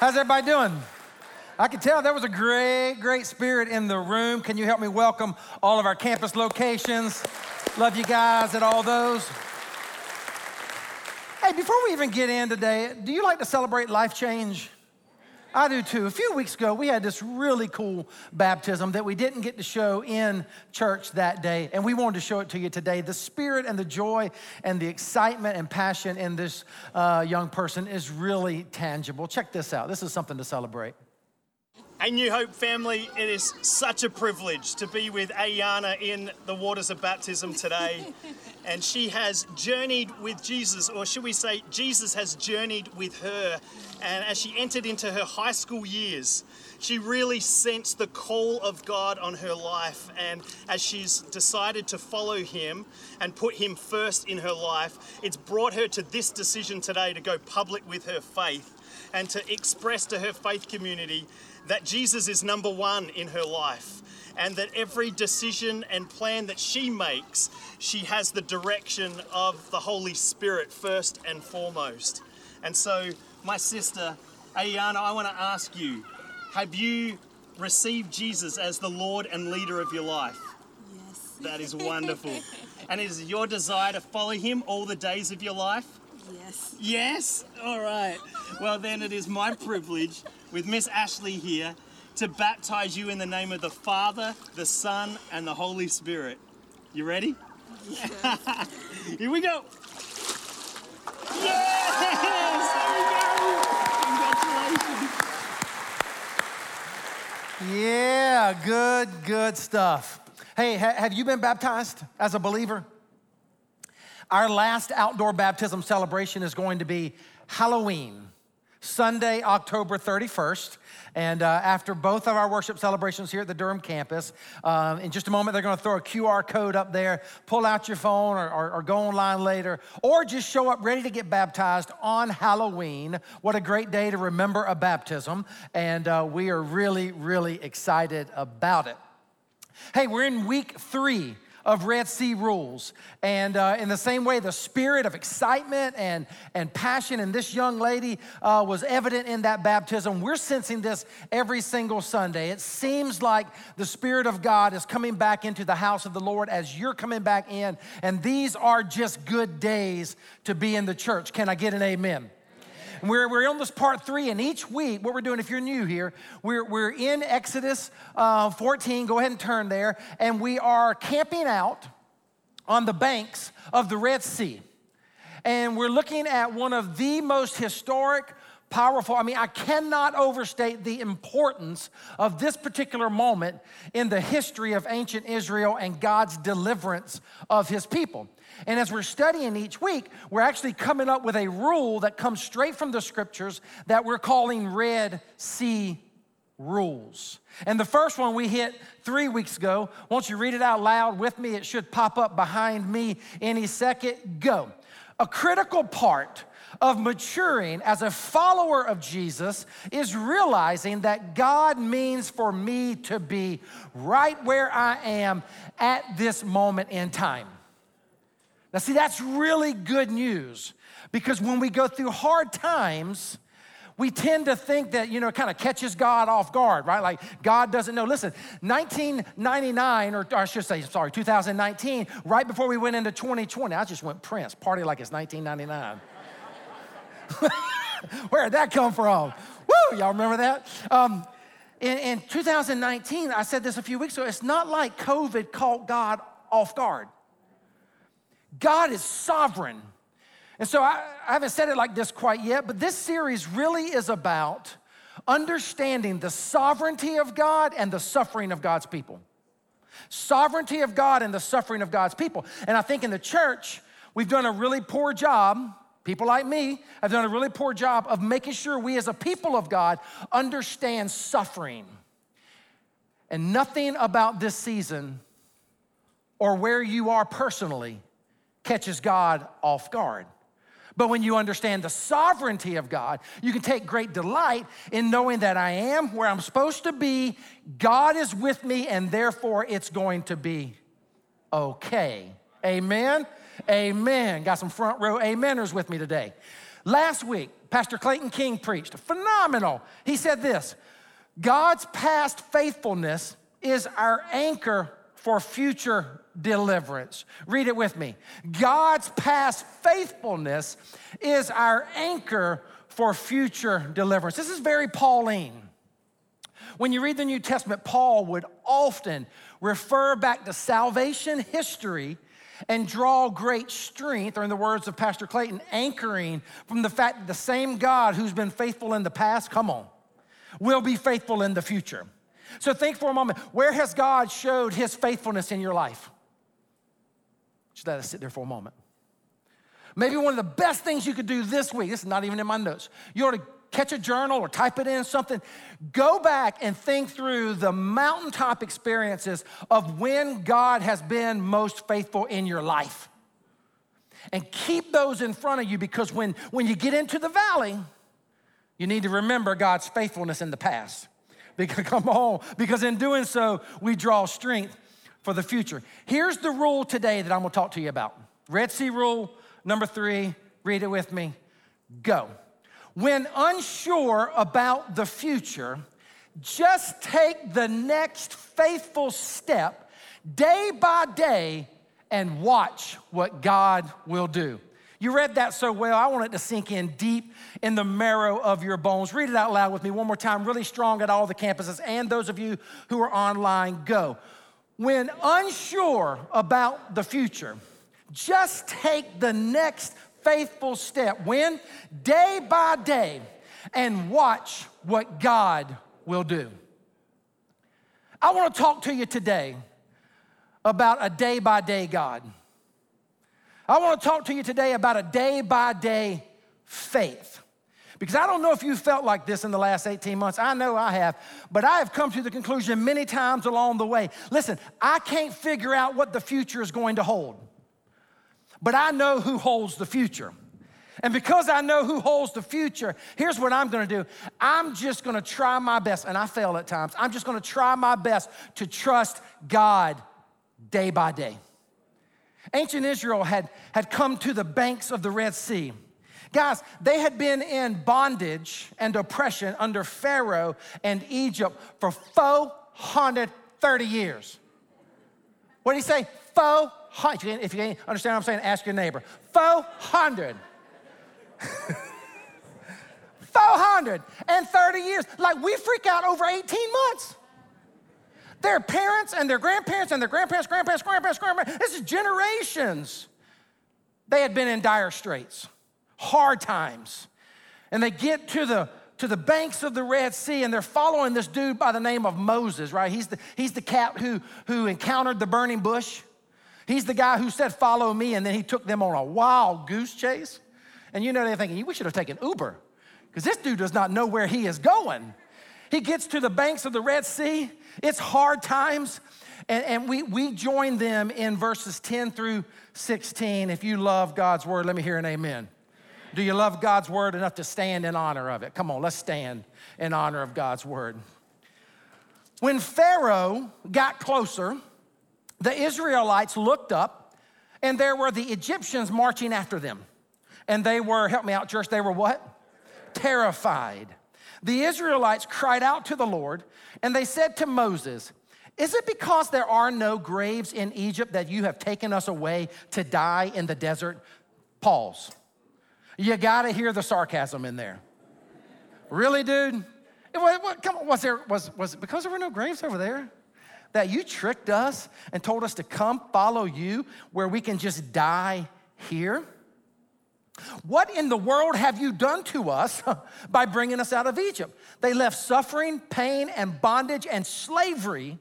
How's everybody doing? I can tell there was a great, great spirit in the room. Can you help me welcome all of our campus locations? Love you guys at all those. Hey, before we even get in today, do you like to celebrate life change? I do too. A few weeks ago, we had this really cool baptism that we didn't get to show in church that day, and we wanted to show it to you today. The spirit and the joy and the excitement and passion in this uh, young person is really tangible. Check this out. This is something to celebrate. Hey, New Hope family, it is such a privilege to be with Ayana in the waters of baptism today. and she has journeyed with Jesus, or should we say, Jesus has journeyed with her. And as she entered into her high school years, she really sensed the call of God on her life. And as she's decided to follow Him and put Him first in her life, it's brought her to this decision today to go public with her faith and to express to her faith community that Jesus is number one in her life and that every decision and plan that she makes, she has the direction of the Holy Spirit first and foremost. And so, my sister, Ayana, I want to ask you have you received Jesus as the Lord and leader of your life? Yes. That is wonderful. and is your desire to follow him all the days of your life? Yes. Yes? All right. Well, then it is my privilege with Miss Ashley here to baptize you in the name of the Father, the Son, and the Holy Spirit. You ready? Yes. here we go. Yeah, good, good stuff. Hey, ha- have you been baptized as a believer? Our last outdoor baptism celebration is going to be Halloween, Sunday, October 31st. And uh, after both of our worship celebrations here at the Durham campus, um, in just a moment, they're going to throw a QR code up there. Pull out your phone or, or, or, go online later, or just show up ready to get baptized on Halloween. What a great day to remember a baptism. And uh, we are really, really excited about it. Hey, we're in week three of Red Sea rules. And uh, in the same way, the spirit of excitement and, and passion in this young lady uh, was evident in that baptism. We're sensing this every single Sunday. It seems like the Spirit of God is coming back into the house of the Lord as you're coming back in. And these are just good days to be in the church. Can I get an amen? We're, we're on this part three, and each week, what we're doing, if you're new here, we're, we're in Exodus uh, 14. Go ahead and turn there. And we are camping out on the banks of the Red Sea. And we're looking at one of the most historic, powerful. I mean, I cannot overstate the importance of this particular moment in the history of ancient Israel and God's deliverance of his people. And as we're studying each week, we're actually coming up with a rule that comes straight from the scriptures that we're calling Red Sea rules. And the first one we hit three weeks ago. Won't you read it out loud with me? It should pop up behind me any second. Go. A critical part of maturing as a follower of Jesus is realizing that God means for me to be right where I am at this moment in time. Now, see, that's really good news because when we go through hard times, we tend to think that, you know, kind of catches God off guard, right? Like God doesn't know. Listen, 1999, or, or, I should say, sorry, 2019, right before we went into 2020, I just went Prince, party like it's 1999. Where did that come from? Woo, y'all remember that? Um, in, in 2019, I said this a few weeks ago, it's not like COVID caught God off guard. God is sovereign. And so I, I, haven't said it like this quite yet, but this series really is about understanding the sovereignty of God and the suffering of God's people. Sovereignty of God and the suffering of God's people. And I think in the church, we've done a really poor job. People like me have done a really poor job of making sure we as a people of God understand suffering. And nothing about this season or where you are personally catches God off guard. But when you understand the sovereignty of God, you can take great delight in knowing that I am where I'm supposed to be, God is with me, and therefore it's going to be okay. Amen? Amen. Got some front row ameners with me today. Last week, Pastor Clayton King preached. Phenomenal. He said this God's past faithfulness is our anchor for future deliverance. Read it with me. God's past faithfulness is our anchor for future deliverance. This is very Pauline. When you read the New Testament, Paul would often refer back to salvation history and draw great strength, or in the words of Pastor Clayton, anchoring from the fact that the same God who's been faithful in the past, come on, will be faithful in the future. So think for a moment where has God showed his faithfulness in your life? Just let us sit there for a moment. Maybe one of the best things you could do this week, this is not even in my notes, you ought to catch a journal or type it in something. Go back and think through the mountaintop experiences of when God has been most faithful in your life. And keep those in front of you because when, when you get into the valley, you need to remember God's faithfulness in the past. Because, come on, because in doing so, we draw strength for the future. Here's the rule today that I'm gonna talk to you about Red Sea rule number three, read it with me. Go. When unsure about the future, just take the next faithful step day by day and watch what God will do. You read that so well, I want it to sink in deep in the marrow of your bones. Read it out loud with me one more time, really strong at all the campuses, and those of you who are online, go. When unsure about the future, just take the next faithful step. When? Day by day, and watch what God will do. I want to talk to you today about a day by day God. I want to talk to you today about a day by day faith. Because I don't know if you felt like this in the last 18 months. I know I have. But I have come to the conclusion many times along the way listen, I can't figure out what the future is going to hold but I know who holds the future. And because I know who holds the future, here's what I'm gonna do. I'm just gonna try my best, and I fail at times. I'm just gonna try my best to trust God day by day. Ancient Israel had, had come to the banks of the Red Sea. Guys, they had been in bondage and oppression under Pharaoh and Egypt for 430 years. What did he say? 400. If you can't understand what I'm saying, ask your neighbor. 400. 430 years. Like we freak out over 18 months. Their parents and their grandparents and their grandparents, grandparents, grandparents, grandparents. This is generations. They had been in dire straits, hard times. And they get to the to the banks of the Red Sea and they're following this dude by the name of Moses, right? He's the, he's the cat who, who encountered the burning bush. He's the guy who said, Follow me, and then he took them on a wild goose chase. And you know, they're thinking, We should have taken Uber because this dude does not know where he is going. He gets to the banks of the Red Sea, it's hard times. And, and we, we join them in verses 10 through 16. If you love God's word, let me hear an amen. Do you love God's word enough to stand in honor of it? Come on, let's stand in honor of God's word. When Pharaoh got closer, the Israelites looked up, and there were the Egyptians marching after them. And they were, help me out, church, they were what? Terrified. The Israelites cried out to the Lord, and they said to Moses, Is it because there are no graves in Egypt that you have taken us away to die in the desert? Pause. You gotta hear the sarcasm in there. Really, dude? Come on, was there was was it because there were no graves over there? That you tricked us and told us to come follow you where we can just die here? What in the world have you done to us by bringing us out of Egypt? They left suffering, pain, and bondage and slavery,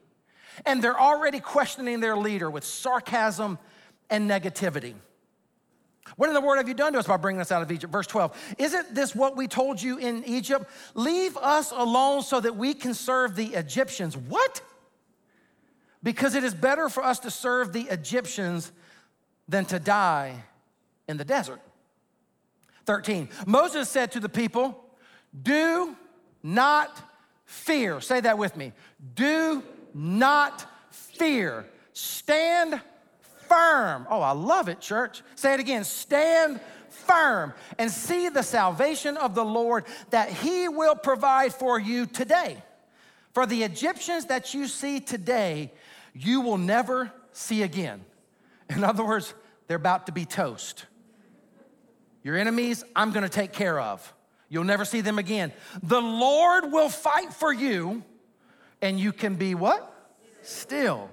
and they're already questioning their leader with sarcasm and negativity. What in the world have you done to us by bringing us out of Egypt? Verse 12. Isn't this what we told you in Egypt? Leave us alone so that we can serve the Egyptians. What? Because it is better for us to serve the Egyptians than to die in the desert. 13. Moses said to the people, Do not fear. Say that with me. Do not fear. Stand firm. Oh, I love it, church. Say it again. Stand firm and see the salvation of the Lord that he will provide for you today. For the Egyptians that you see today, you will never see again. In other words, they're about to be toast. Your enemies, I'm gonna take care of. You'll never see them again. The Lord will fight for you, and you can be what? Still.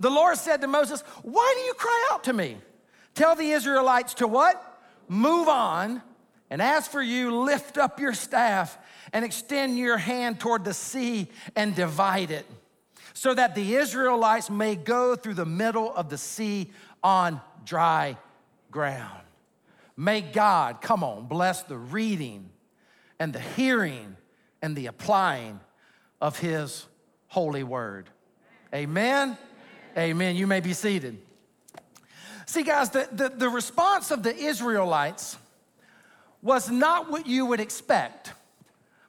The Lord said to Moses, Why do you cry out to me? Tell the Israelites to what? Move on. And as for you, lift up your staff and extend your hand toward the sea and divide it, so that the Israelites may go through the middle of the sea on dry ground. May God, come on, bless the reading and the hearing and the applying of His holy word. Amen. Amen. You may be seated. See, guys, the, the, the, response of the Israelites was not what you would expect,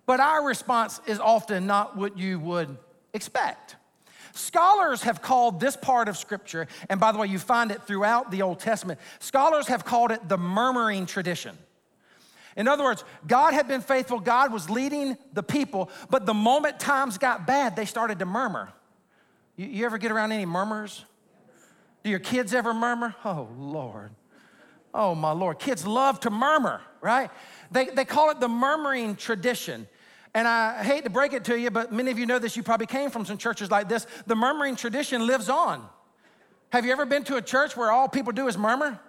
but our response is often not what you would expect. Scholars have called this part of Scripture, and by the way, you find it throughout the Old Testament, scholars have called it the murmuring tradition. In other words, God had been faithful, God was leading the people, but the moment times got bad, they started to murmur. You, you ever get around any murmurs? Do your kids ever murmur? Oh, Lord. Oh, my Lord. Kids love to murmur, right? They, they call it the murmuring tradition. And I hate to break it to you, but many of you know this. You probably came from some churches like this. The murmuring tradition lives on. Have you ever been to a church where all people do is murmur?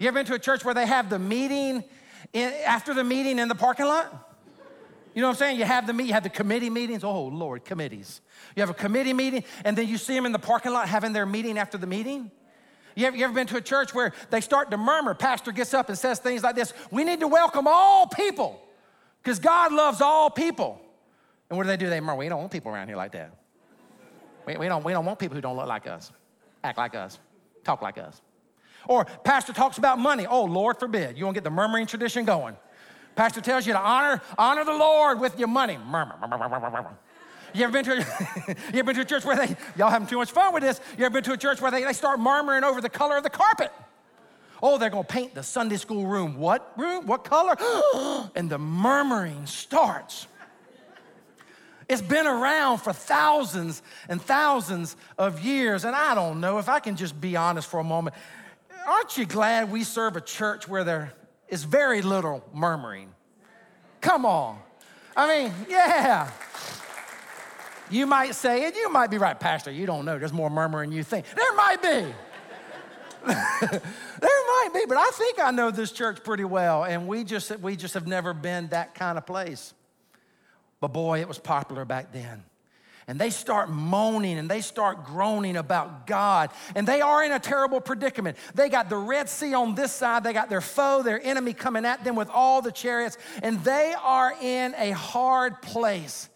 You ever been to a church where they have the meeting in, after the meeting in the parking lot? You know what I'm saying? You have the meet, you have the committee meetings. Oh Lord, committees. You have a committee meeting, and then you see them in the parking lot having their meeting after the meeting. You ever, you ever been to a church where they start to murmur? Pastor gets up and says things like this We need to welcome all people because God loves all people. And what do they do? They murmur. We don't want people around here like that. We, we, don't, we don't want people who don't look like us, act like us, talk like us. Or pastor talks about money. Oh, Lord forbid. You want to get the murmuring tradition going. Pastor tells you to honor, honor the Lord with your money. Murmur, murmur, murmur, murmur. You ever been to a, you ever been to a church where they, y'all having too much fun with this? You ever been to a church where they, they start murmuring over the color of the carpet? Oh, they're gonna paint the Sunday school room. What room? What color? and the murmuring starts. It's been around for thousands and thousands of years. And I don't know if I can just be honest for a moment. Aren't you glad we serve a church where there is very little murmuring? Come on. I mean, yeah. You might say, and you might be right, Pastor, you don't know, there's more murmuring than you think. There might be. there might be, but I think I know this church pretty well, and we just, we just have never been that kind of place. But boy, it was popular back then. And they start moaning and they start groaning about God. And they are in a terrible predicament. They got the Red Sea on this side, they got their foe, their enemy coming at them with all the chariots, and they are in a hard place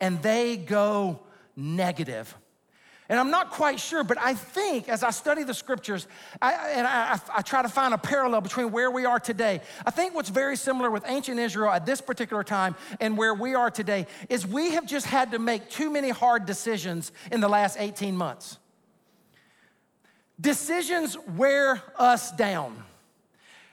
and they go negative. And I'm not quite sure, but I think as I study the scriptures, I, and I, I, try to find a parallel between where we are today, I think what's very similar with ancient Israel at this particular time and where we are today is we have just had to make too many hard decisions in the last 18 months. Decisions wear us down.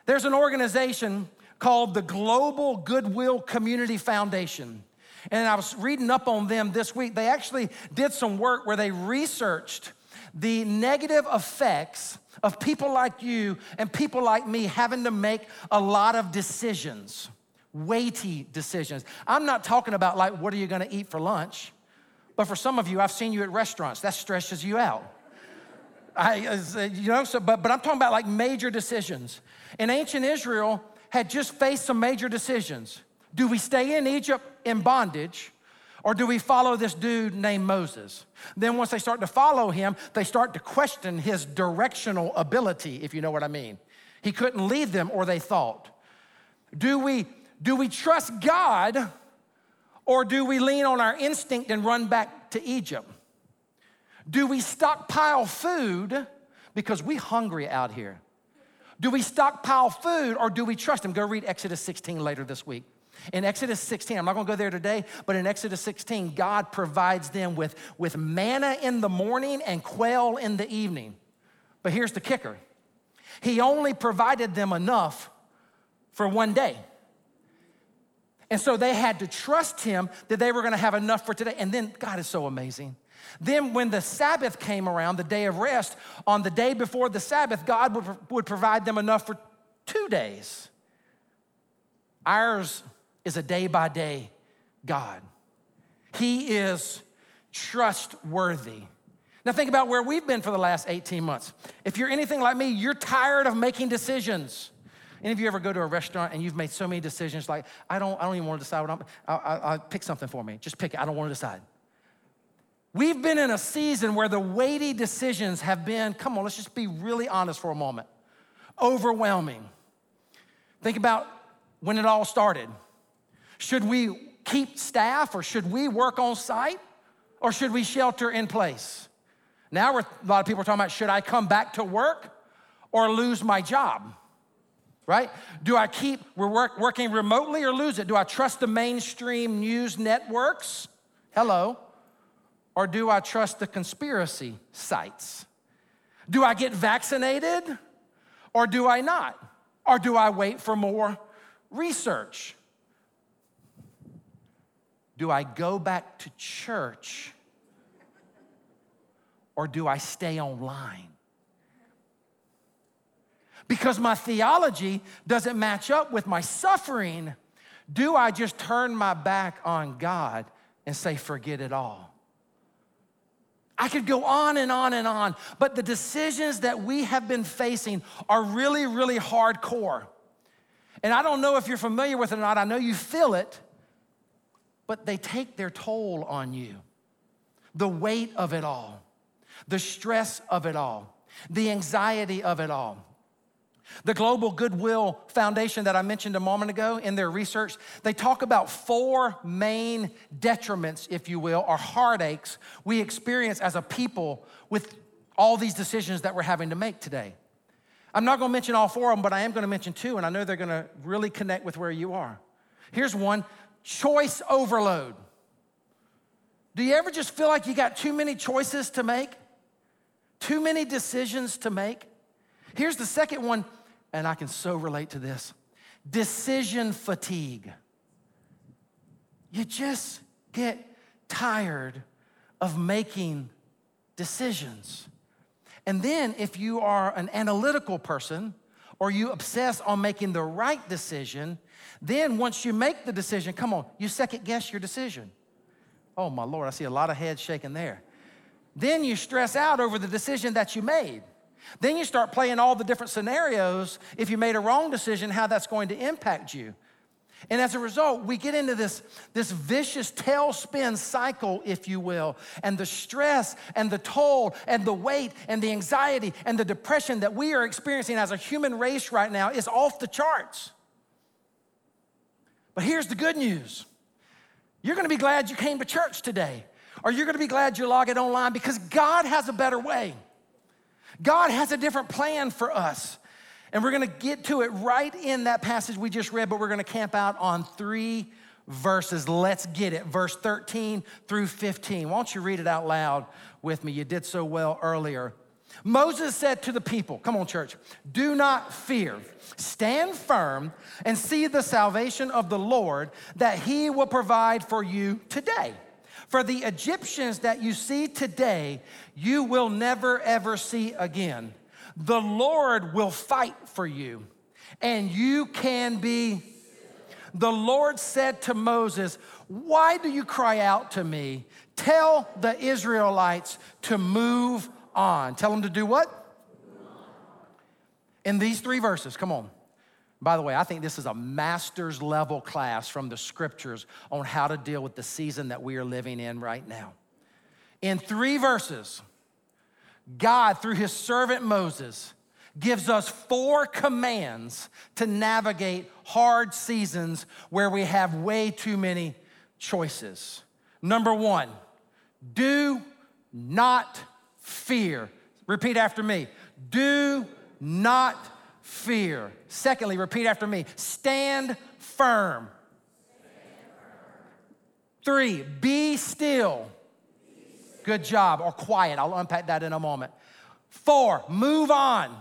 There's an organization called the Global Goodwill Community Foundation. And I was reading up on them this week. They actually did some work where they researched the negative effects of people like you and people like me having to make a lot of decisions, weighty decisions. I'm not talking about like, what are you gonna eat for lunch? But for some of you, I've seen you at restaurants, that stresses you out. I, uh, you know, so, but, but I'm talking about like major decisions. And ancient Israel, had just faced some major decisions. Do we stay in Egypt in bondage? Or do we follow this dude named Moses? Then, once they start to follow him, they start to question his directional ability, if you know what I mean. He couldn't lead them, or they thought. Do we, do we trust God, or do we lean on our instinct and run back to Egypt? Do we stockpile food because we hungry out here? Do we stockpile food, or do we trust him? Go read Exodus 16 later this week. In Exodus 16, I'm not gonna go there today, but in Exodus 16, God provides them with, with manna in the morning and quail in the evening. But here's the kicker He only provided them enough for one day. And so they had to trust Him that they were gonna have enough for today. And then God is so amazing. Then, when the Sabbath came around, the day of rest, on the day before the Sabbath, God would, would provide them enough for two days. Ours is a day by day God. He is trustworthy. Now, think about where we've been for the last 18 months. If you're anything like me, you're tired of making decisions. Any of you ever go to a restaurant and you've made so many decisions like, I don't, I don't even want to decide what I'm, I'll, I'll, I'll pick something for me. Just pick it. I don't want to decide. We've been in a season where the weighty decisions have been, come on, let's just be really honest for a moment, overwhelming. Think about when it all started. Should we keep staff or should we work on site or should we shelter in place? Now, a lot of people are talking about should I come back to work or lose my job? Right? Do I keep work, working remotely or lose it? Do I trust the mainstream news networks? Hello. Or do I trust the conspiracy sites? Do I get vaccinated or do I not? Or do I wait for more research? Do I go back to church or do I stay online? Because my theology doesn't match up with my suffering, do I just turn my back on God and say, forget it all? I could go on and on and on, but the decisions that we have been facing are really, really hardcore. And I don't know if you're familiar with it or not, I know you feel it but they take their toll on you. The weight of it all, the stress of it all, the anxiety of it all. The Global Goodwill Foundation that I mentioned a moment ago in their research, they talk about four main detriments, if you will, or heartaches we experience as a people with all these decisions that we're having to make today. I'm not gonna mention all four of them, but I am gonna mention two, and I know they're gonna really connect with where you are. Here's one choice overload. Do you ever just feel like you got too many choices to make? Too many decisions to make? Here's the second one, and I can so relate to this decision fatigue. You just get tired of making decisions. And then, if you are an analytical person or you obsess on making the right decision, then, once you make the decision, come on, you second guess your decision. Oh, my Lord, I see a lot of heads shaking there. Then you stress out over the decision that you made. Then you start playing all the different scenarios if you made a wrong decision, how that's going to impact you. And as a result, we get into this, this vicious tailspin cycle, if you will, and the stress and the toll and the weight and the anxiety and the depression that we are experiencing as a human race right now is off the charts. But here's the good news you're gonna be glad you came to church today, or you're gonna be glad you're logging online because God has a better way. God has a different plan for us. And we're gonna get to it right in that passage we just read, but we're gonna camp out on three verses. Let's get it. Verse 13 through 15. Why don't you read it out loud with me? You did so well earlier. Moses said to the people, Come on, church, do not fear. Stand firm and see the salvation of the Lord that he will provide for you today. For the Egyptians that you see today, you will never ever see again. The Lord will fight for you, and you can be. The Lord said to Moses, Why do you cry out to me? Tell the Israelites to move on. Tell them to do what? In these three verses, come on. By the way, I think this is a master's level class from the scriptures on how to deal with the season that we are living in right now. In three verses, God, through his servant Moses, gives us four commands to navigate hard seasons where we have way too many choices. Number one, do not fear. Repeat after me. Do not fear. Secondly, repeat after me. Stand firm. Three, be still. Good job, or quiet. I'll unpack that in a moment. Four, move on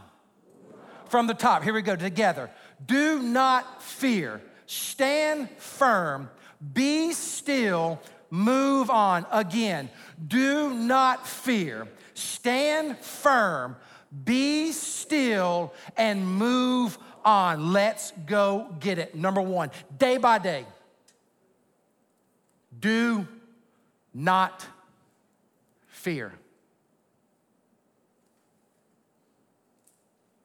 from the top. Here we go together. Do not fear. Stand firm. Be still. Move on. Again, do not fear. Stand firm. Be still and move on. Let's go get it. Number one, day by day, do not fear.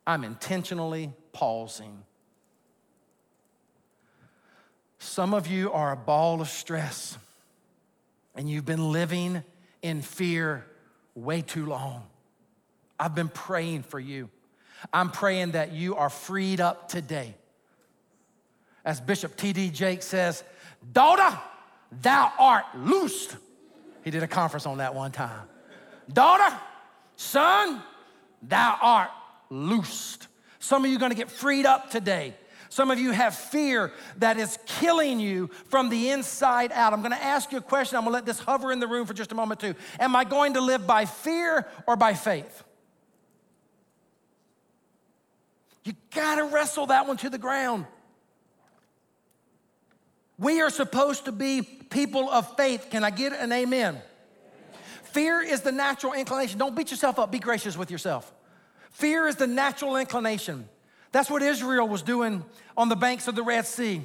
I'm intentionally pausing. Some of you are a ball of stress and you've been living in fear way too long. I've been praying for you. I'm praying that you are freed up today. As Bishop T.D. Jake says, Daughter, thou art loosed. He did a conference on that one time. Daughter, son, thou art loosed. Some of you are gonna get freed up today. Some of you have fear that is killing you from the inside out. I'm gonna ask you a question. I'm gonna let this hover in the room for just a moment, too. Am I going to live by fear or by faith? You gotta wrestle that one to the ground. We are supposed to be people of faith. Can I get an amen? Fear is the natural inclination. Don't beat yourself up, be gracious with yourself. Fear is the natural inclination. That's what Israel was doing on the banks of the Red Sea.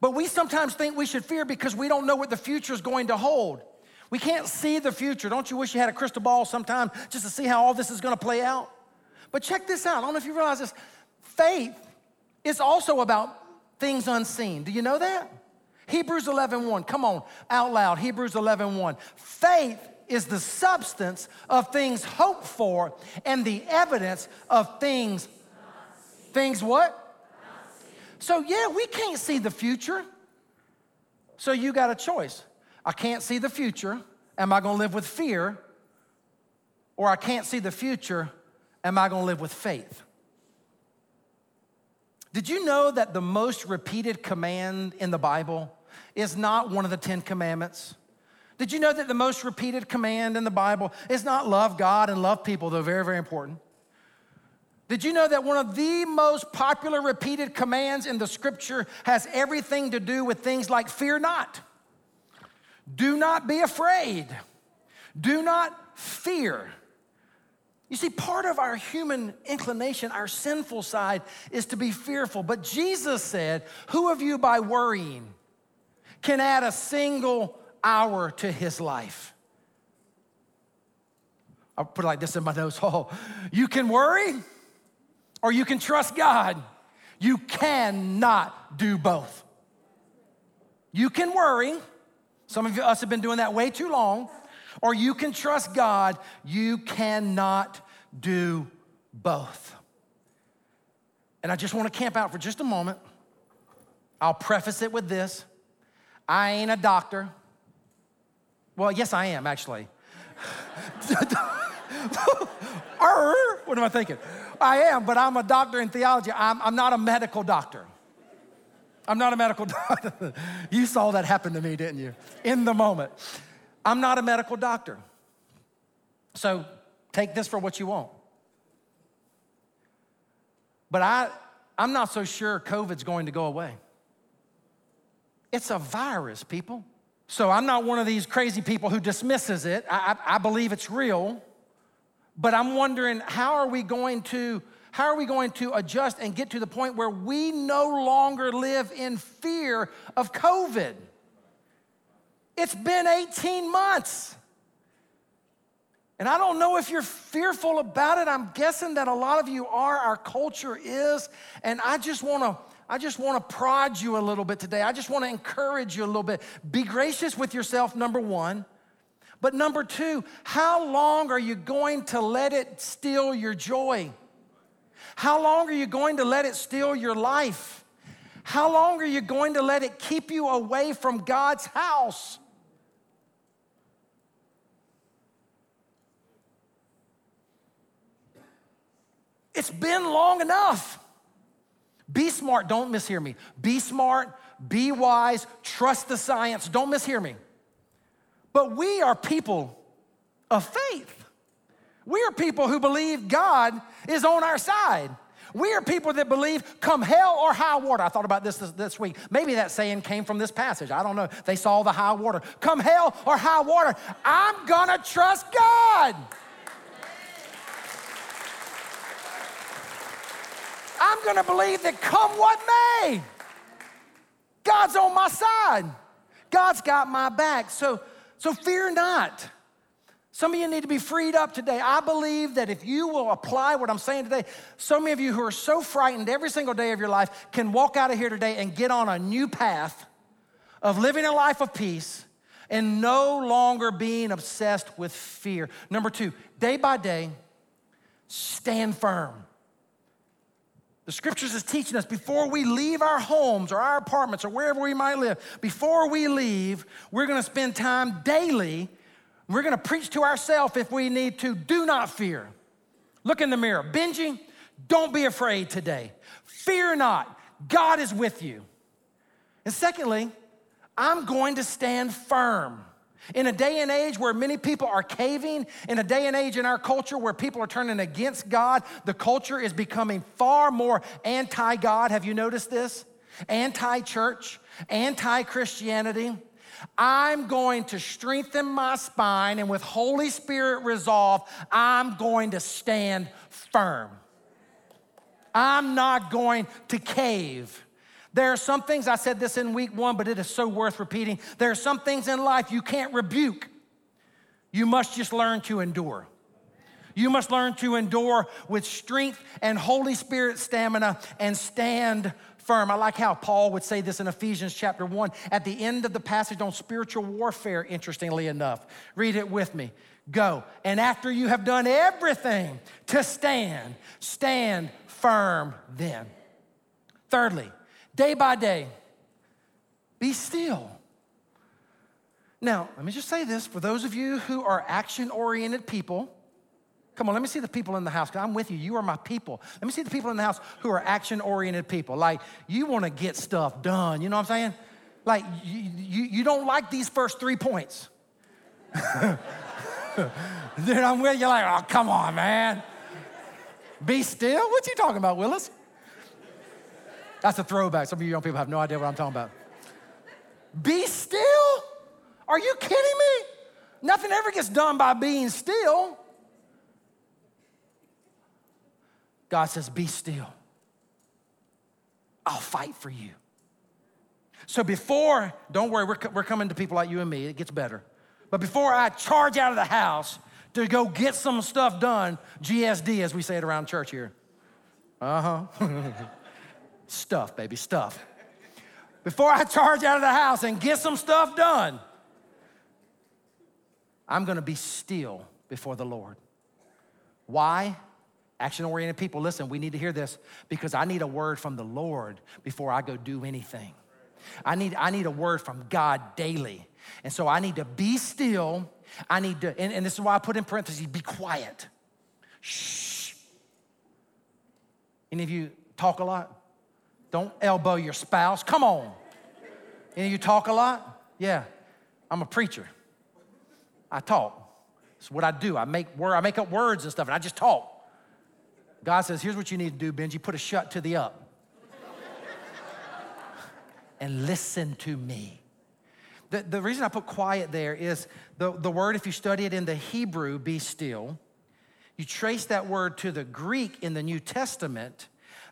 But we sometimes think we should fear because we don't know what the future is going to hold. We can't see the future. Don't you wish you had a crystal ball sometime just to see how all this is going to play out? But check this out. I don't know if you realize this. Faith is also about things unseen. Do you know that? Hebrews 11:1. Come on, out loud. Hebrews 11:1. Faith is the substance of things hoped for and the evidence of things things what? So yeah, we can't see the future. So you got a choice. I can't see the future. Am I going to live with fear? Or I can't see the future. Am I going to live with faith? Did you know that the most repeated command in the Bible is not one of the Ten Commandments? Did you know that the most repeated command in the Bible is not love God and love people, though very, very important? Did you know that one of the most popular repeated commands in the scripture has everything to do with things like fear not? Do not be afraid. Do not fear. You see, part of our human inclination, our sinful side, is to be fearful. But Jesus said, Who of you by worrying can add a single hour to his life? I'll put it like this in my notes. Oh, you can worry or you can trust God. You cannot do both. You can worry. Some of us have been doing that way too long. Or you can trust God. You cannot do both. And I just want to camp out for just a moment. I'll preface it with this I ain't a doctor. Well, yes, I am actually. Er, what am I thinking? I am, but I'm a doctor in theology. I'm, I'm not a medical doctor. I'm not a medical doctor. you saw that happen to me, didn't you? In the moment. I'm not a medical doctor. So take this for what you want. But I, I'm not so sure COVID's going to go away. It's a virus, people. So I'm not one of these crazy people who dismisses it. I, I, I believe it's real. But I'm wondering how are we going to how are we going to adjust and get to the point where we no longer live in fear of COVID? It's been 18 months. And I don't know if you're fearful about it. I'm guessing that a lot of you are. Our culture is. And I just want to I just want to prod you a little bit today. I just want to encourage you a little bit. Be gracious with yourself number 1. But number two, how long are you going to let it steal your joy? How long are you going to let it steal your life? How long are you going to let it keep you away from God's house? It's been long enough. Be smart, don't mishear me. Be smart, be wise, trust the science. Don't mishear me. But we are people of faith. We are people who believe God is on our side. We are people that believe come hell or high water. I thought about this, this this week. Maybe that saying came from this passage. I don't know. They saw the high water. Come hell or high water, I'm gonna trust God. I'm gonna believe that come what may, God's on my side. God's got my back. So, so fear not. Some of you need to be freed up today. I believe that if you will apply what I'm saying today, so many of you who are so frightened every single day of your life can walk out of here today and get on a new path of living a life of peace and no longer being obsessed with fear. Number two, day by day, stand firm. The scriptures is teaching us before we leave our homes or our apartments or wherever we might live, before we leave, we're gonna spend time daily. We're gonna preach to ourselves if we need to. Do not fear. Look in the mirror. Benji, don't be afraid today. Fear not. God is with you. And secondly, I'm going to stand firm. In a day and age where many people are caving, in a day and age in our culture where people are turning against God, the culture is becoming far more anti God. Have you noticed this? Anti church, anti Christianity. I'm going to strengthen my spine and with Holy Spirit resolve, I'm going to stand firm. I'm not going to cave. There are some things, I said this in week one, but it is so worth repeating. There are some things in life you can't rebuke. You must just learn to endure. You must learn to endure with strength and Holy Spirit stamina and stand firm. I like how Paul would say this in Ephesians chapter 1 at the end of the passage on spiritual warfare, interestingly enough. Read it with me. Go. And after you have done everything to stand, stand firm then. Thirdly, day by day, be still. Now, let me just say this for those of you who are action oriented people. Come on, let me see the people in the house. I'm with you. You are my people. Let me see the people in the house who are action oriented people. Like, you want to get stuff done. You know what I'm saying? Like, you, you, you don't like these first three points. then I'm with you, like, oh, come on, man. Be still? What you talking about, Willis? That's a throwback. Some of you young people have no idea what I'm talking about. Be still? Are you kidding me? Nothing ever gets done by being still. God says, Be still. I'll fight for you. So before, don't worry, we're, we're coming to people like you and me, it gets better. But before I charge out of the house to go get some stuff done, GSD, as we say it around church here. Uh huh. stuff, baby, stuff. Before I charge out of the house and get some stuff done, I'm gonna be still before the Lord. Why? Action oriented people, listen, we need to hear this because I need a word from the Lord before I go do anything. I need, I need a word from God daily. And so I need to be still. I need to, and, and this is why I put in parentheses be quiet. Shh. Any of you talk a lot? Don't elbow your spouse. Come on. Of you talk a lot? Yeah. I'm a preacher. I talk. It's what I do. I make word, I make up words and stuff, and I just talk. God says, here's what you need to do, Benji. Put a shut to the up. and listen to me. The, the reason I put quiet there is the, the word, if you study it in the Hebrew, be still, you trace that word to the Greek in the New Testament,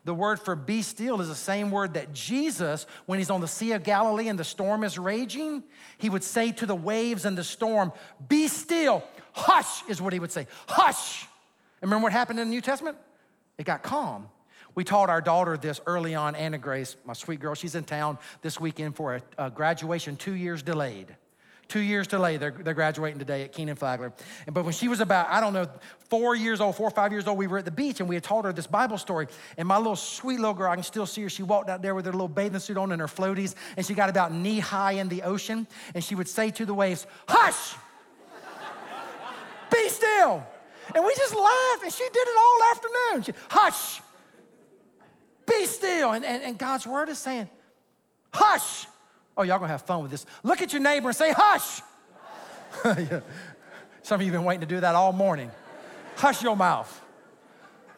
the word for be still is the same word that Jesus, when he's on the Sea of Galilee and the storm is raging, he would say to the waves and the storm, Be still. Hush, is what he would say. Hush. And remember what happened in the New Testament? It got calm. We taught our daughter this early on, Anna Grace, my sweet girl. She's in town this weekend for a, a graduation, two years delayed. Two years delayed. They're, they're graduating today at Kenan-Flagler. And, but when she was about, I don't know, four years old, four or five years old, we were at the beach and we had told her this Bible story. And my little sweet little girl, I can still see her. She walked out there with her little bathing suit on and her floaties, and she got about knee high in the ocean. And she would say to the waves, Hush! Be still! And we just laughed, and she did it all afternoon. She, Hush! Be still. And, and, and God's word is saying, Hush. Oh, y'all gonna have fun with this. Look at your neighbor and say, Hush. yeah. Some of you have been waiting to do that all morning. Hush your mouth.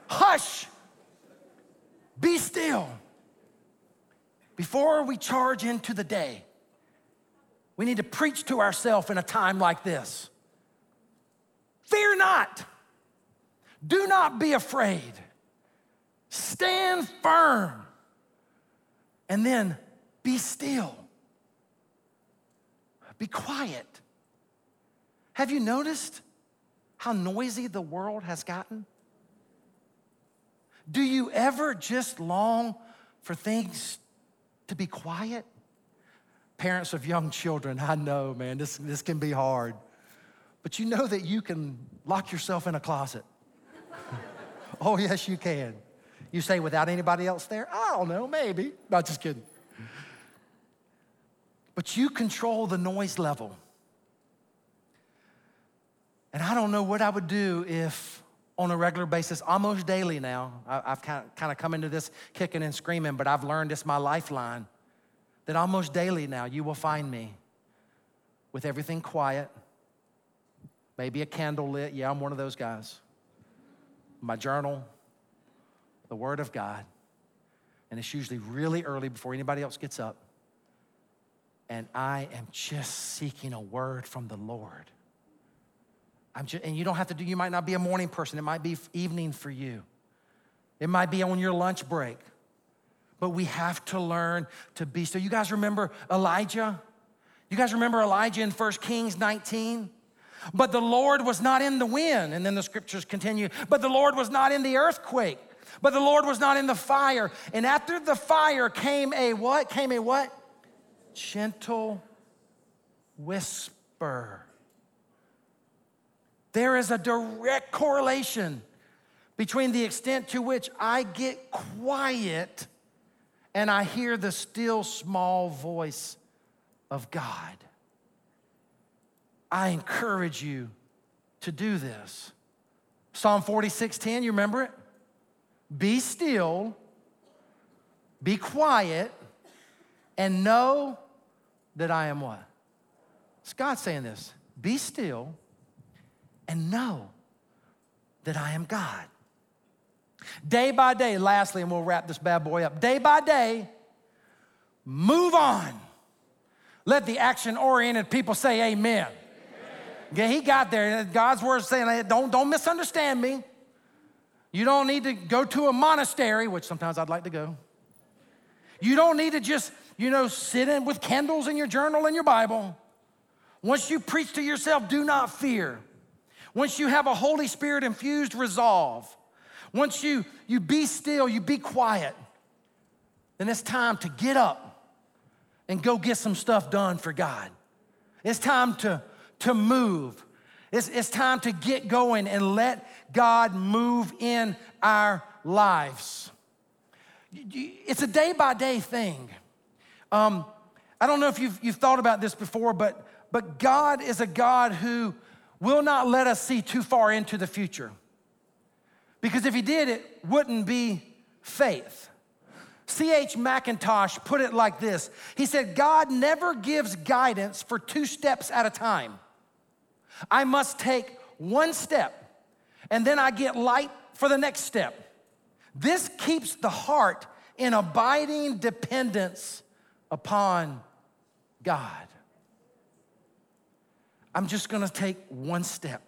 Hush. Be still. Before we charge into the day, we need to preach to ourselves in a time like this. Fear not. Do not be afraid. Stand firm. And then be still. Be quiet. Have you noticed how noisy the world has gotten? Do you ever just long for things to be quiet? Parents of young children, I know, man, this, this can be hard. But you know that you can lock yourself in a closet. oh, yes, you can. You say, without anybody else there? I don't know, maybe. Not just kidding. But you control the noise level. And I don't know what I would do if, on a regular basis, almost daily now, I've kind of come into this kicking and screaming, but I've learned it's my lifeline that almost daily now you will find me with everything quiet, maybe a candle lit. Yeah, I'm one of those guys. My journal, the Word of God, and it's usually really early before anybody else gets up. And I am just seeking a word from the Lord. I'm just, and you don't have to do, you might not be a morning person, it might be evening for you, it might be on your lunch break. But we have to learn to be So You guys remember Elijah? You guys remember Elijah in 1 Kings 19? But the Lord was not in the wind. And then the scriptures continue. But the Lord was not in the earthquake. But the Lord was not in the fire. And after the fire came a what? Came a what? Gentle whisper. There is a direct correlation between the extent to which I get quiet and I hear the still small voice of God. I encourage you to do this. Psalm 46:10, you remember it? Be still, be quiet, and know that I am what? It's God saying this. Be still and know that I am God. Day by day, lastly, and we'll wrap this bad boy up. Day by day, move on. Let the action oriented people say amen. amen. Yeah, he got there. God's word saying, don't, don't misunderstand me. You don't need to go to a monastery, which sometimes I'd like to go. You don't need to just, you know, sit in with candles in your journal and your Bible. Once you preach to yourself, do not fear once you have a Holy Spirit infused resolve, once you, you be still, you be quiet, then it's time to get up and go get some stuff done for God. It's time to, to move. It's, it's time to get going and let God move in our lives. It's a day by day thing. Um, I don't know if you've, you've thought about this before, but, but God is a God who will not let us see too far into the future. Because if he did, it wouldn't be faith. C.H. Mackintosh put it like this He said, God never gives guidance for two steps at a time. I must take one step, and then I get light for the next step. This keeps the heart in abiding dependence upon God. I'm just gonna take one step.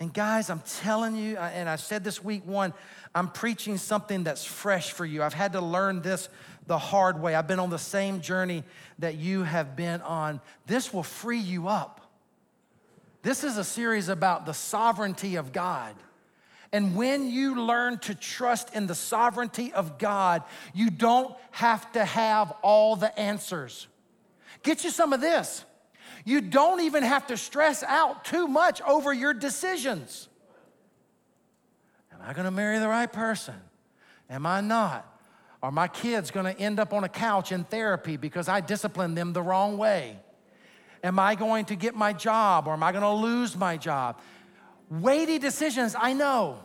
And guys, I'm telling you, and I said this week one, I'm preaching something that's fresh for you. I've had to learn this the hard way. I've been on the same journey that you have been on. This will free you up. This is a series about the sovereignty of God. And when you learn to trust in the sovereignty of God, you don't have to have all the answers. Get you some of this. You don't even have to stress out too much over your decisions. Am I gonna marry the right person? Am I not? Are my kids gonna end up on a couch in therapy because I disciplined them the wrong way? Am I going to get my job or am I gonna lose my job? Weighty decisions, I know.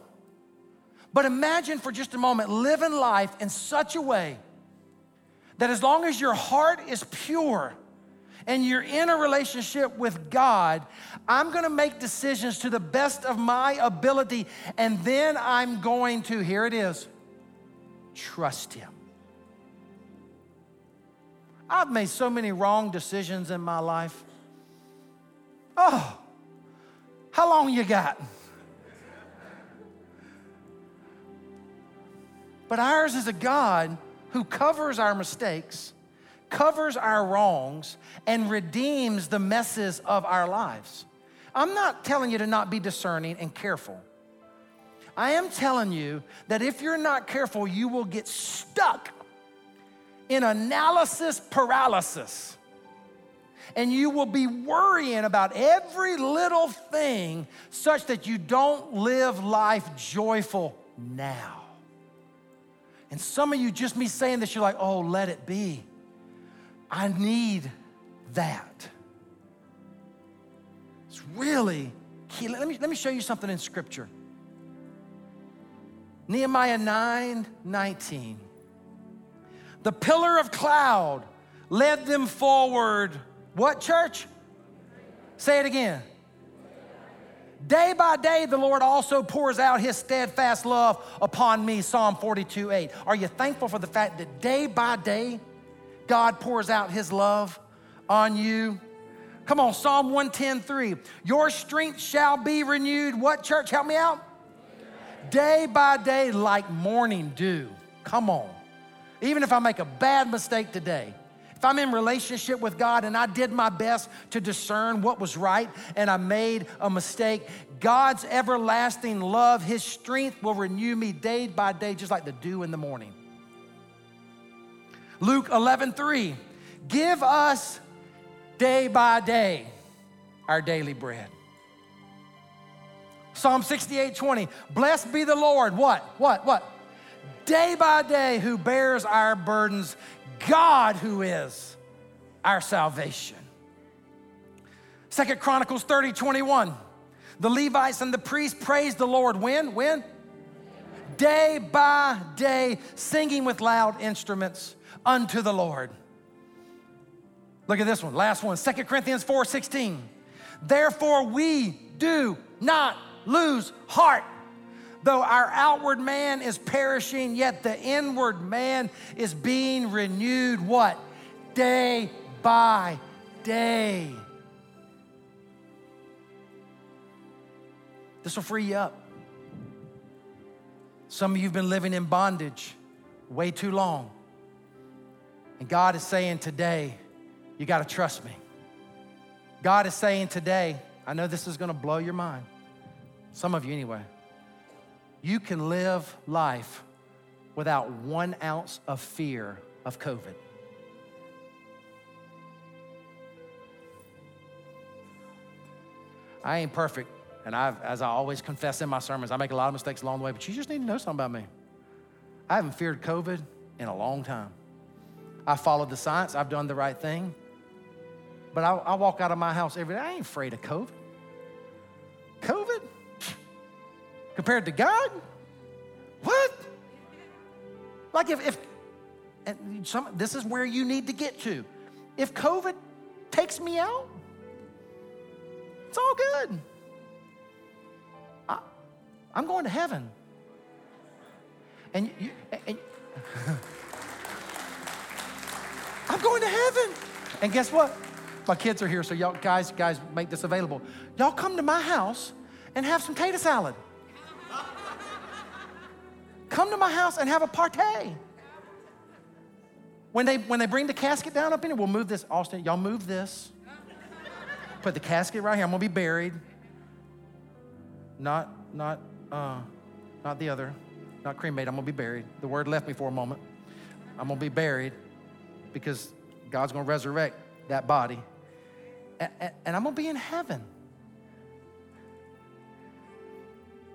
But imagine for just a moment living life in such a way that as long as your heart is pure and you're in a relationship with God, I'm gonna make decisions to the best of my ability, and then I'm going to, here it is, trust Him. I've made so many wrong decisions in my life. Oh, how long you got? But ours is a God who covers our mistakes, covers our wrongs, and redeems the messes of our lives. I'm not telling you to not be discerning and careful. I am telling you that if you're not careful, you will get stuck in analysis paralysis. And you will be worrying about every little thing such that you don't live life joyful now. And some of you, just me saying this, you're like, oh, let it be. I need that. It's really key. Let me, let me show you something in Scripture. Nehemiah 9 19. The pillar of cloud led them forward. What, church? Say it again. Day by day, the Lord also pours out his steadfast love upon me. Psalm 42 8. Are you thankful for the fact that day by day, God pours out his love on you? Come on, Psalm 110 3. Your strength shall be renewed. What, church? Help me out. Day by day, like morning dew. Come on. Even if I make a bad mistake today, if I'm in relationship with God and I did my best to discern what was right and I made a mistake, God's everlasting love, His strength will renew me day by day, just like the dew in the morning. Luke 11, 3. Give us day by day our daily bread. Psalm 68, 20. Blessed be the Lord. What? What? What? Day by day, who bears our burdens. God who is our salvation. Second Chronicles 30, 21. The Levites and the priests praised the Lord when? When? Day by day, singing with loud instruments unto the Lord. Look at this one, last one, 2 Corinthians 4 16. Therefore, we do not lose heart. Though our outward man is perishing, yet the inward man is being renewed what? Day by day. This will free you up. Some of you have been living in bondage way too long. And God is saying today, you got to trust me. God is saying today, I know this is going to blow your mind. Some of you, anyway. You can live life without one ounce of fear of COVID. I ain't perfect, and I've, as I always confess in my sermons, I make a lot of mistakes along the way, but you just need to know something about me. I haven't feared COVID in a long time. I followed the science, I've done the right thing. But I, I walk out of my house every day, I ain't afraid of COVID. COVID? Compared to God? What? Like if, if and some, this is where you need to get to. If COVID takes me out, it's all good. I, am going to heaven. And you, and, I'm going to heaven. And guess what? My kids are here, so y'all guys, guys, make this available. Y'all come to my house and have some tater salad. Come to my house and have a party. When they when they bring the casket down up in it, we'll move this. Austin, y'all move this. Put the casket right here. I'm gonna be buried. Not not uh, not the other, not cremated. I'm gonna be buried. The word left me for a moment. I'm gonna be buried because God's gonna resurrect that body and, and I'm gonna be in heaven.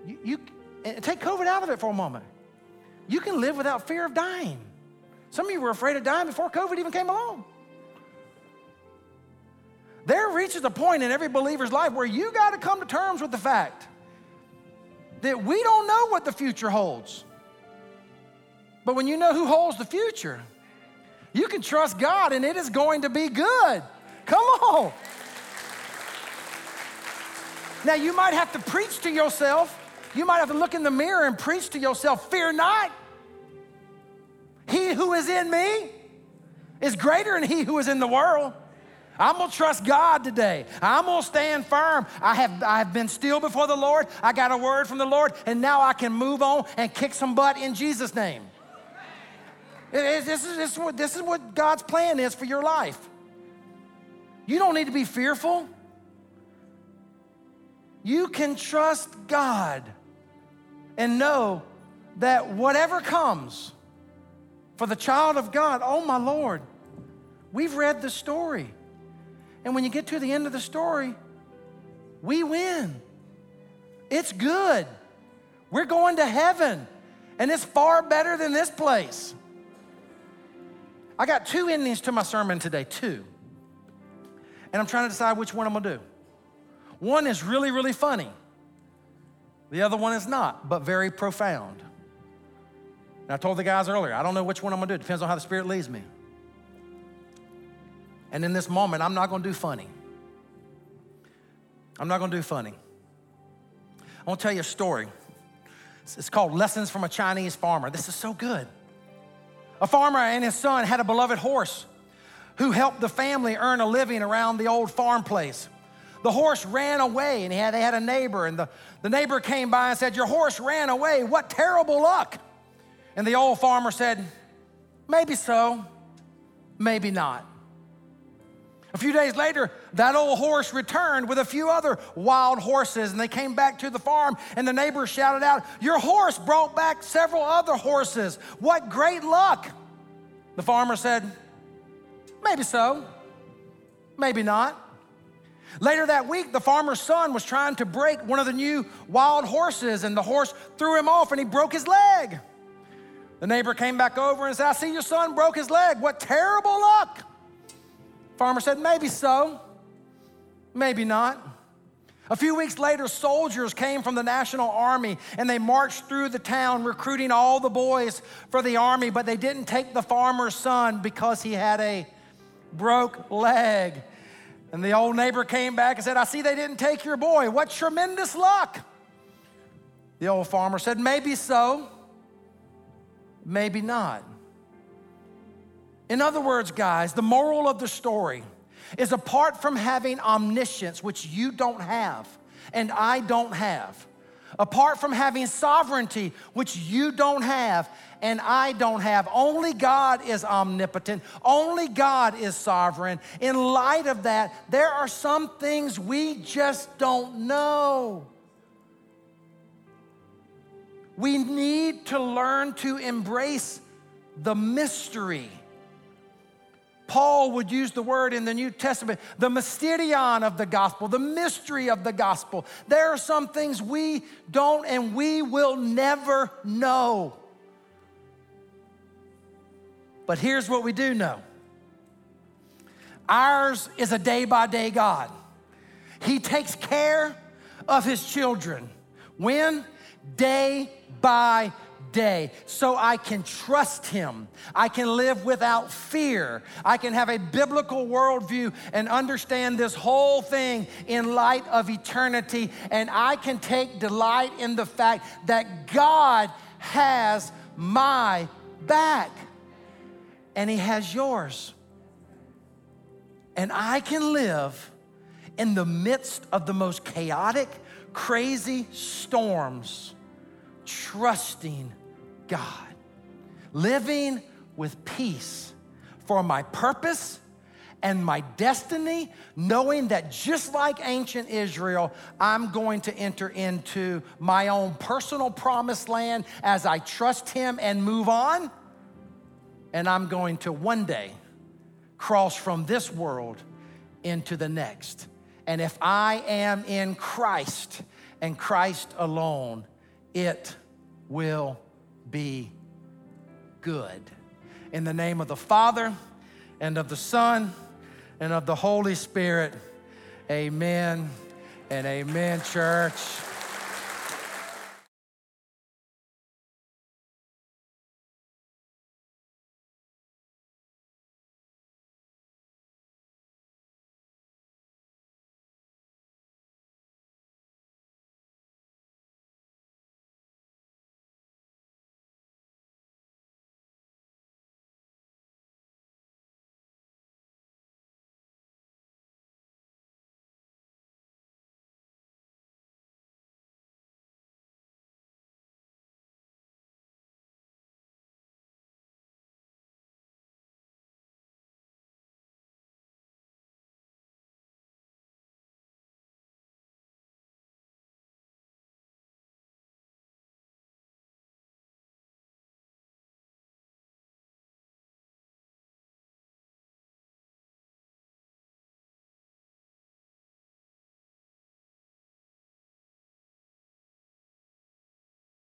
You, you take COVID out of it for a moment. You can live without fear of dying. Some of you were afraid of dying before COVID even came along. There reaches a point in every believer's life where you got to come to terms with the fact that we don't know what the future holds. But when you know who holds the future, You can trust God and it is going to be good. Come on. Now, you might have to preach to yourself. You might have to look in the mirror and preach to yourself, Fear not. Who is in me is greater than he who is in the world. I'm gonna trust God today. I'm gonna stand firm. I have, I have been still before the Lord. I got a word from the Lord, and now I can move on and kick some butt in Jesus' name. It- this, is, this, is what, this is what God's plan is for your life. You don't need to be fearful. You can trust God and know that whatever comes for the child of God, oh my Lord, we've read the story. And when you get to the end of the story, we win. It's good. We're going to heaven, and it's far better than this place. I got two endings to my sermon today, two. And I'm trying to decide which one I'm gonna do. One is really, really funny. The other one is not, but very profound. And I told the guys earlier, I don't know which one I'm gonna do. It depends on how the Spirit leads me. And in this moment, I'm not gonna do funny. I'm not gonna do funny. I wanna tell you a story. It's- called Lessons from a Chinese Farmer. This is so good. A farmer and his son had a beloved horse who helped the family earn a living around the old farm place. The horse ran away, and he had, they had a neighbor, and the, the neighbor came by and said, Your horse ran away. What terrible luck. And the old farmer said, Maybe so, maybe not. A few days later, that old horse returned with a few other wild horses, and they came back to the farm, and the neighbors shouted out, Your horse brought back several other horses. What great luck! The farmer said, Maybe so, maybe not. Later that week, the farmer's son was trying to break one of the new wild horses, and the horse threw him off and he broke his leg. The neighbor came back over and said, I see your son broke his leg. What terrible luck. Farmer said, Maybe so, maybe not. A few weeks later, soldiers came from the National Army and they marched through the town recruiting all the boys for the army, but they didn't take the farmer's son because he had a broke leg. And the old neighbor came back and said, I see they didn't take your boy. What tremendous luck. The old farmer said, Maybe so, maybe not. In other words, guys, the moral of the story is apart from having omniscience, which you don't have and I don't have, apart from having sovereignty, which you don't have and I don't have, only God is omnipotent, only God is sovereign. In light of that, there are some things we just don't know. We need to learn to embrace the mystery. Paul would use the word in the New Testament, the mysterion of the gospel, the mystery of the gospel. There are some things we don't and we will never know. But here's what we do know ours is a day by day God. He takes care of his children. When? Day by day. So I can trust him. I can live without fear. I can have a biblical worldview and understand this whole thing in light of eternity. And I can take delight in the fact that God has my back and he has yours. And I can live in the midst of the most chaotic, crazy storms, trusting God, living with peace for my purpose and my destiny, knowing that just like ancient Israel, I'm going to enter into my own personal promised land as I trust Him and move on. And I'm going to one day cross from this world into the next. And if I am in Christ and Christ alone, it will be good. In the name of the Father and of the Son and of the Holy Spirit, amen and amen, church.